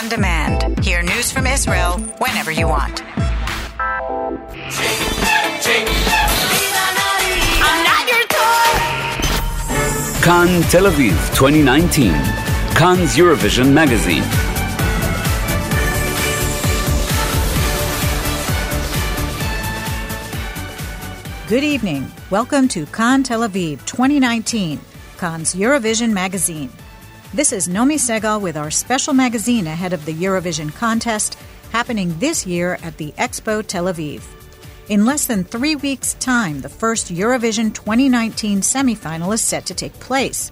on demand. Hear news from Israel whenever you want. I'm not your toy. Kan Tel Aviv 2019. Kan Eurovision Magazine. Good evening. Welcome to Kan Tel Aviv 2019, Kan Eurovision Magazine. This is Nomi Segal with our special magazine ahead of the Eurovision contest happening this year at the Expo Tel Aviv. In less than three weeks' time, the first Eurovision 2019 semifinal is set to take place.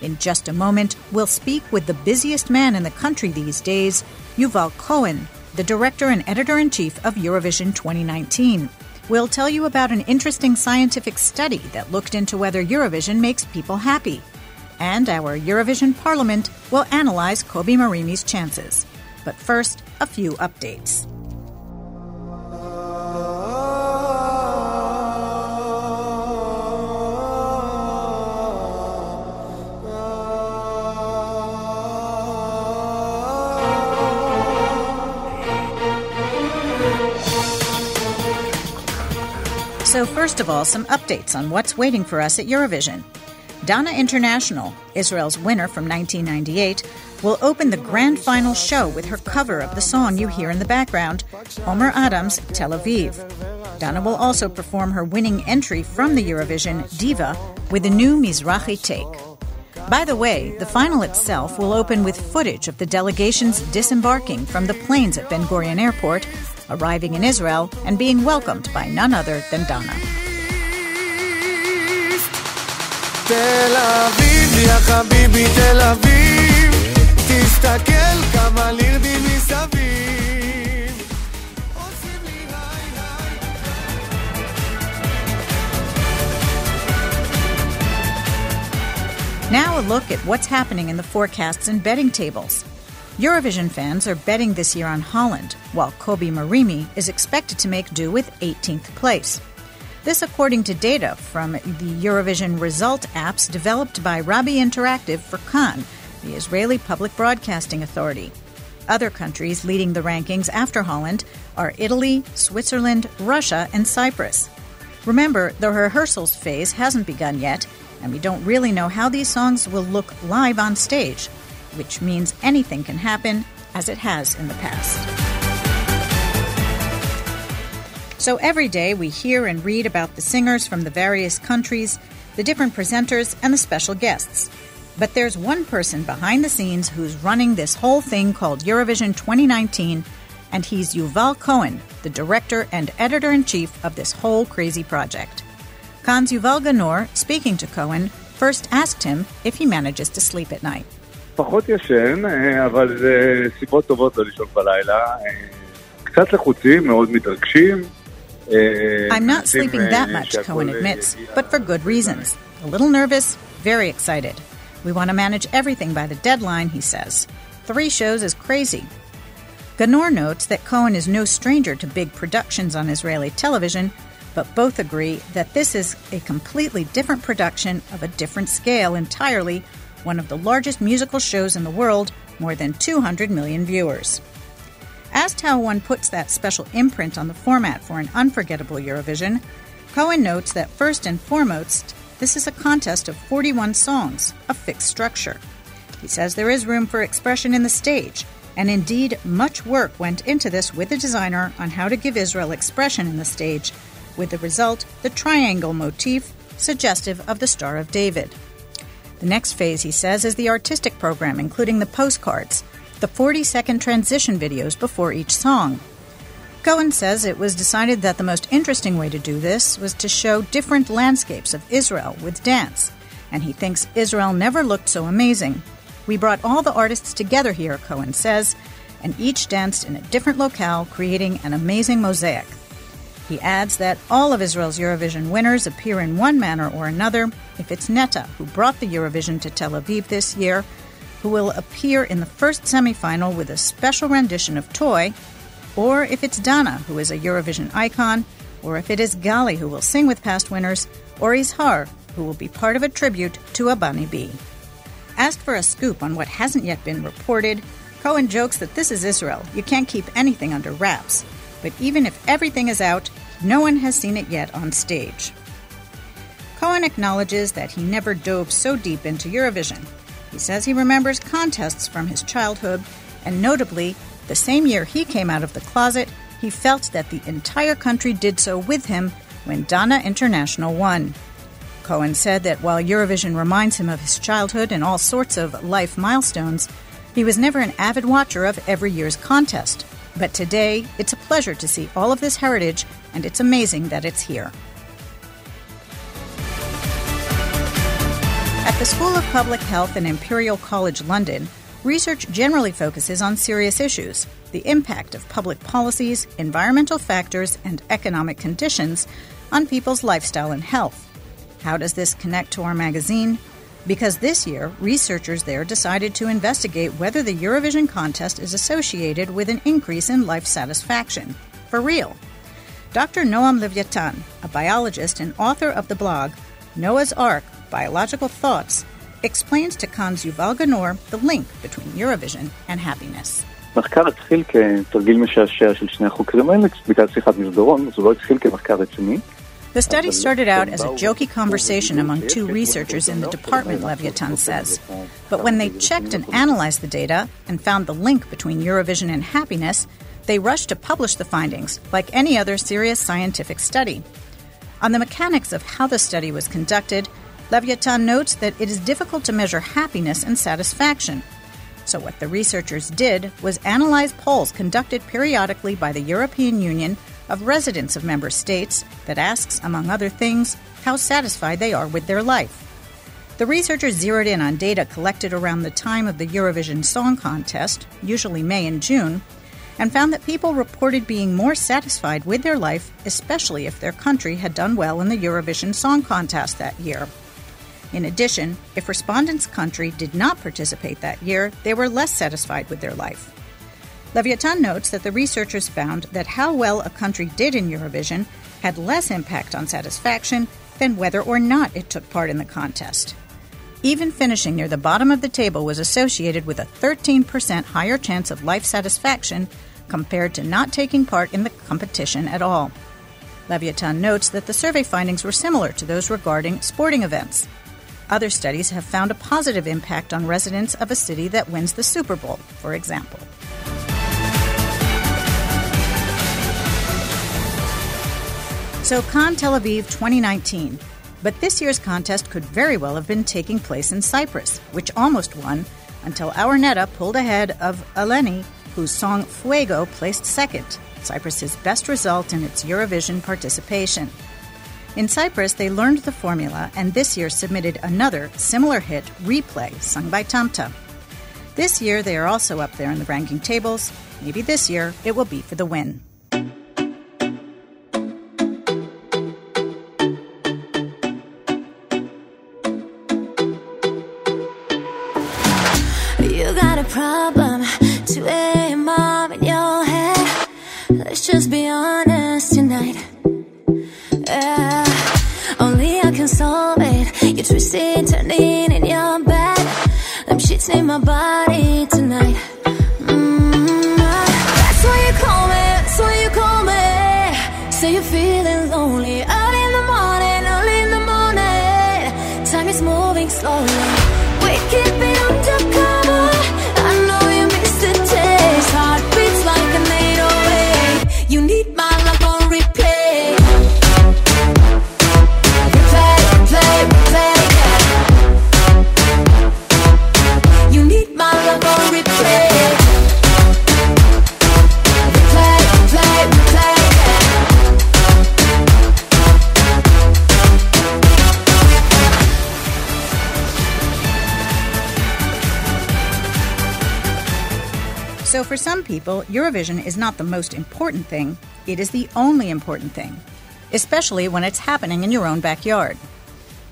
In just a moment, we'll speak with the busiest man in the country these days, Yuval Cohen, the director and editor in chief of Eurovision 2019. We'll tell you about an interesting scientific study that looked into whether Eurovision makes people happy. And our Eurovision Parliament will analyze Kobi Marimi's chances. But first, a few updates. So, first of all, some updates on what's waiting for us at Eurovision. Dana International, Israel's winner from 1998, will open the grand final show with her cover of the song you hear in the background, Omer Adam's Tel Aviv. Dana will also perform her winning entry from the Eurovision, Diva, with a new Mizrahi take. By the way, the final itself will open with footage of the delegations disembarking from the planes at Ben Gurion Airport arriving in Israel and being welcomed by none other than Dana. תל אביב, יא חביבי תל אביב, תסתכל כמה מסביב. עושים לי היי Now a look at what's happening in the forecasts and betting tables. Eurovision fans are betting this year on Holland, while Kobi Marimi is expected to make do with 18th place. This, according to data from the Eurovision result apps developed by Rabi Interactive for Kan, the Israeli Public Broadcasting Authority. Other countries leading the rankings after Holland are Italy, Switzerland, Russia, and Cyprus. Remember, the rehearsals phase hasn't begun yet, and we don't really know how these songs will look live on stage, which means anything can happen, as it has in the past. So every day we hear and read about the singers from the various countries, the different presenters, and the special guests. But there's one person behind the scenes who's running this whole thing called Eurovision 2019, and he's Yuval Cohen, the director and editor in chief of this whole crazy project. Kan's Yuval Ganor, speaking to Cohen, first asked him if he manages to sleep at night. קצת לחוצים, מאוד מתרגשים, I'm not sleeping that much, Cohen admits, but for good reasons. A little nervous, very excited. We want to manage everything by the deadline, he says. Three shows is crazy. Ganor notes that Cohen is no stranger to big productions on Israeli television, but both agree that this is a completely different production of a different scale entirely, one of the largest musical shows in the world, more than 200 million viewers. Asked how one puts that special imprint on the format for an unforgettable Eurovision, Cohen notes that first and foremost, this is a contest of 41 songs, a fixed structure. He says there is room for expression in the stage, and indeed, much work went into this with the designer on how to give Israel expression in the stage, with the result, the triangle motif, suggestive of the Star of David. The next phase, he says, is the artistic program, including the postcards, the 40 second transition videos before each song. Cohen says it was decided that the most interesting way to do this was to show different landscapes of Israel with dance, and he thinks Israel never looked so amazing. We brought all the artists together here, Cohen says, and each danced in a different locale, creating an amazing mosaic. He adds that all of Israel's Eurovision winners appear in one manner or another. If it's Netta, who brought the Eurovision to Tel Aviv this year, who will appear in the first semifinal with a special rendition of Toy, or if it's Dana, who is a Eurovision icon, or if it is Gali, who will sing with past winners, or Izhar, who will be part of a tribute to A-Ba-Ni-Bi. Asked for a scoop on what hasn't yet been reported, Cohen jokes that this is Israel. You can't keep anything under wraps. But even if everything is out, no one has seen it yet on stage. Cohen acknowledges that he never dove so deep into Eurovision. He says he remembers contests from his childhood, and notably, the same year he came out of the closet, he felt that the entire country did so with him when Dana International won. Cohen said that while Eurovision reminds him of his childhood and all sorts of life milestones, he was never an avid watcher of every year's contest. But today, it's a pleasure to see all of this heritage, and it's amazing that it's here. At the School of Public Health in Imperial College London, research generally focuses on serious issues the impact of public policies, environmental factors, and economic conditions on people's lifestyle and health. How does this connect to our magazine? Because this year, researchers there decided to investigate whether the Eurovision contest is associated with an increase in life satisfaction. For real. Dr. Noam Leviatan, a biologist and author of the blog Noah's Ark Biological Thoughts, explains to Kan's Yuval Ganor the link between Eurovision and happiness. המחקר התחיל כתרגיל משעשע של שני החוקרים האלה בגלל שיחת מסדרון, אז הוא לא התחיל כמחקר רציני. The study started out as a jokey conversation among two researchers in the department, Leviatan says. But when they checked and analyzed the data and found the link between Eurovision and happiness, they rushed to publish the findings, like any other serious scientific study. On the mechanics of how the study was conducted, Leviatan notes that it is difficult to measure happiness and satisfaction. So, what the researchers did was analyze polls conducted periodically by the European Union of residents of member states that asks, among other things, how satisfied they are with their life. The researchers zeroed in on data collected around the time of the Eurovision Song Contest, usually May and June, and found that people reported being more satisfied with their life, especially if their country had done well in the Eurovision Song Contest that year. In addition, if respondents' country did not participate that year, they were less satisfied with their life. Leviatan notes that the researchers found that how well a country did in Eurovision had less impact on satisfaction than whether or not it took part in the contest. Even finishing near the bottom of the table was associated with a 13% higher chance of life satisfaction compared to not taking part in the competition at all. Leviatan notes that the survey findings were similar to those regarding sporting events. Other studies have found a positive impact on residents of a city that wins the Super Bowl, for example. So, Kan Tel Aviv 2019. But this year's contest could very well have been taking place in Cyprus, which almost won until our Netta pulled ahead of Eleni, whose song Fuego placed second, Cyprus's best result in its Eurovision participation. In Cyprus, they learned the formula and this year submitted another similar hit, Replay, sung by Tamta. This year, they are also up there in the ranking tables. Maybe this year it will be for the win. For some people, Eurovision is not the most important thing, it is the only important thing, especially when it's happening in your own backyard.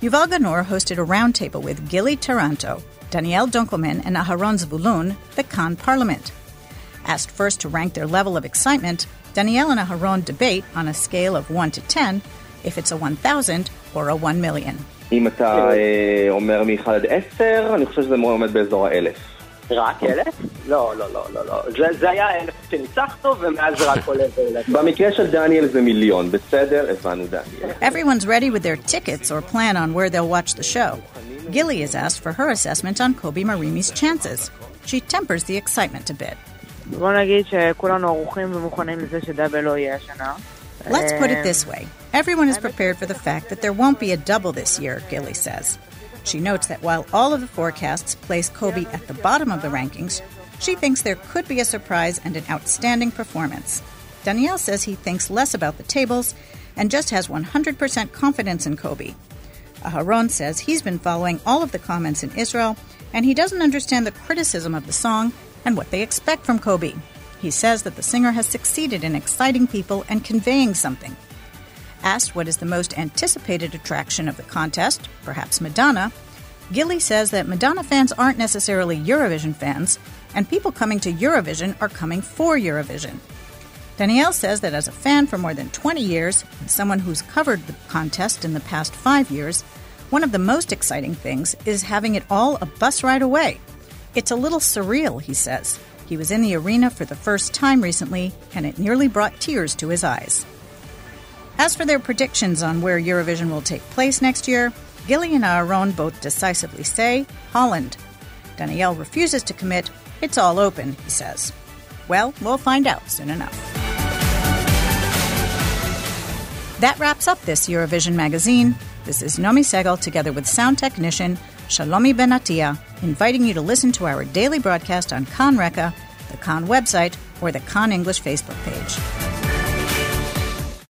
Yuval Ganor hosted a roundtable with Gili Taranto, Danielle Dunkelman, and Aharon Zvulun, the Kan Parliament. Asked first to rank their level of excitement, Danielle and Aharon debate on a scale of 1 to 10 if it's a 1,000 or a 1 million. אם אתה אומר 1 עד 10, אני חושב שזה 1,000. רק אלף? לא, לא, לא, לא, לא. זה, זה היה אלף שניצחנו, ומאז רק עולה במקרה של דניאל זה מיליון, בסדר? הבנו דניאל. Everyone's ready with their tickets or plan on where they'll watch the show. Gili is asked for her assessment on Kobi Marimi's chances. She tempers the excitement a bit. Let's put it this way. Everyone is prepared for the fact that there won't be a double this year, Gili says. She notes that while all of the forecasts place Kobi at the bottom of the rankings, she thinks there could be a surprise and an outstanding performance. Danielle says he thinks less about the tables and just has 100% confidence in Kobi. Aharon says he's been following all of the comments in Israel and he doesn't understand the criticism of the song and what they expect from Kobi. He says that the singer has succeeded in exciting people and conveying something. Asked what is the most anticipated attraction of the contest, perhaps Madonna, Gili says that Madonna fans aren't necessarily Eurovision fans, and people coming to Eurovision are coming for Eurovision. Danielle says that as a fan for more than 20 years, and someone who's covered the contest in the past five years, one of the most exciting things is having it all a bus ride away. It's a little surreal, he says. He was in the arena for the first time recently, and it nearly brought tears to his eyes. As for their predictions on where Eurovision will take place next year, Gili and Aaron both decisively say Holland. Danielle refuses to commit. It's all open, he says. Well, we'll find out soon enough. That wraps up this Eurovision magazine. This is Nomi Segal together with sound technician Shlomi Benatia, inviting you to listen to our daily broadcast on Kan Reka, the Kan website, or the Kan English Facebook page.